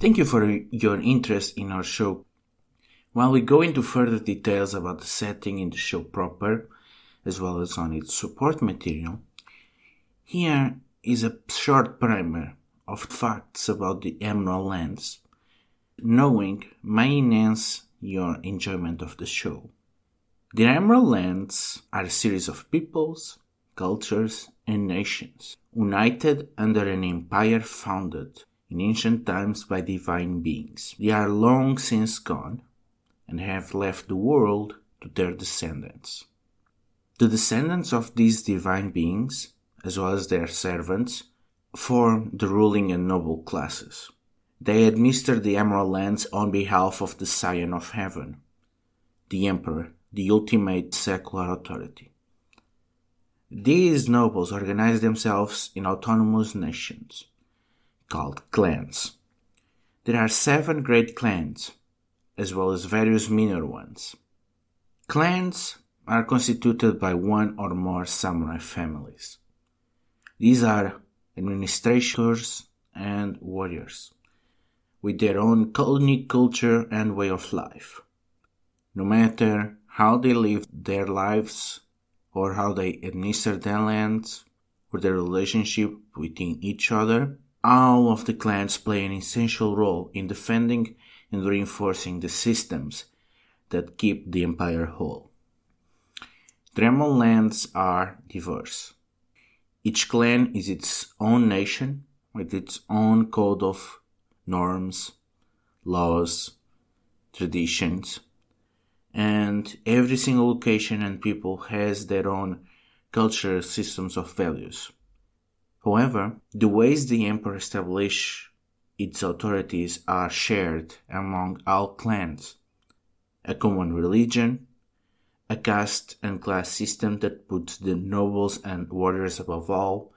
Thank you for your interest in our show. While we go into further details about the setting in the show proper, as well as on its support material, here is a short primer of facts about the Emerald Lands. Knowing may enhance your enjoyment of the show. The Emerald Lands are a series of peoples, cultures, and nations united under an empire founded in ancient times by divine beings. They are long since gone and have left the world to their descendants. The descendants of these divine beings, as well as their servants, form the ruling and noble classes. They administer the Emerald Lands on behalf of the Scion of Heaven, the Emperor, the ultimate secular authority. These nobles organize themselves in autonomous nations, called clans. There are seven great clans, as well as various minor ones. Clans are constituted by one or more samurai families. These are administrators and warriors, with their own unique culture and way of life. No matter how they live their lives or how they administer their lands or their relationship within each other, all of the clans play an essential role in defending and reinforcing the systems that keep the empire whole. The Emerald lands are diverse. Each clan is its own nation with its own code of norms, laws, traditions, and every single location and people has their own cultural systems of values. However, the ways the emperor established its authorities are shared among all clans. A common religion, a caste and class system that puts the nobles and warriors above all,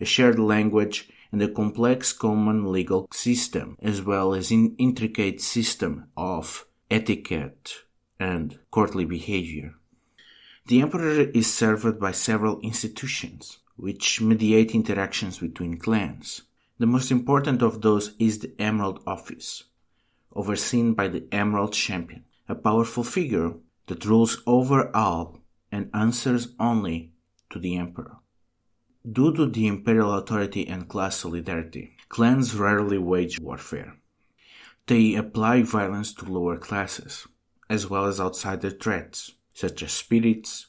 a shared language, and a complex common legal system, as well as an intricate system of etiquette and courtly behavior. The emperor is served by several institutions, which mediate interactions between clans. The most important of those is the Emerald Office, overseen by the Emerald Champion, a powerful figure that rules over all and answers only to the Emperor. Due to the imperial authority and class solidarity, clans rarely wage warfare. They apply violence to lower classes, as well as outsider threats, such as spirits,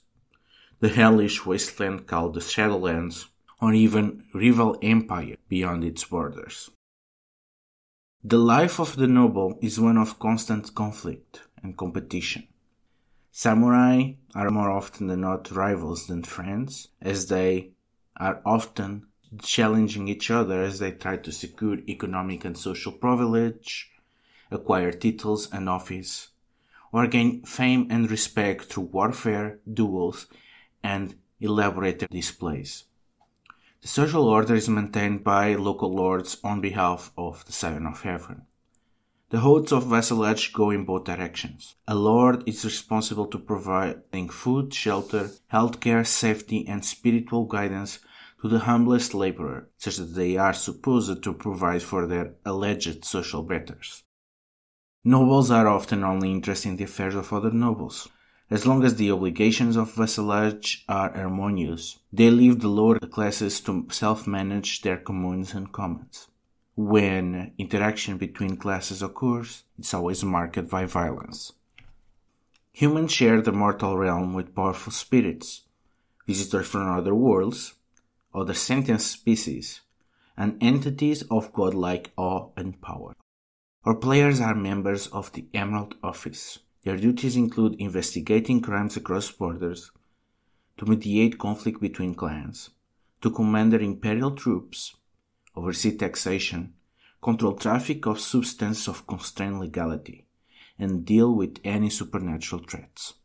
the hellish wasteland called the Shadowlands, or even rival empire beyond its borders. The life of the noble is one of constant conflict and competition. Samurai are more often than not rivals than friends, as they are often challenging each other as they try to secure economic and social privilege, acquire titles and office, or gain fame and respect through warfare, duels, and elaborate displays. The social order is maintained by local lords on behalf of the Scion of Heaven. The oaths of vassalage go in both directions. A lord is responsible to providing food, shelter, healthcare, safety, and spiritual guidance to the humblest laborer, such that they are supposed to provide for their alleged social betters. Nobles are often only interested in the affairs of other nobles. As long as the obligations of vassalage are harmonious, they leave the lower classes to self-manage their communes and commons. When interaction between classes occurs, it's always marked by violence. Humans share the mortal realm with powerful spirits, visitors from other worlds, other sentient species, and entities of godlike awe and power. Our players are members of the Emerald Office. Their duties include investigating crimes across borders, to mediate conflict between clans, to command their imperial troops, oversee taxation, control traffic of substances of constrained legality, and deal with any supernatural threats.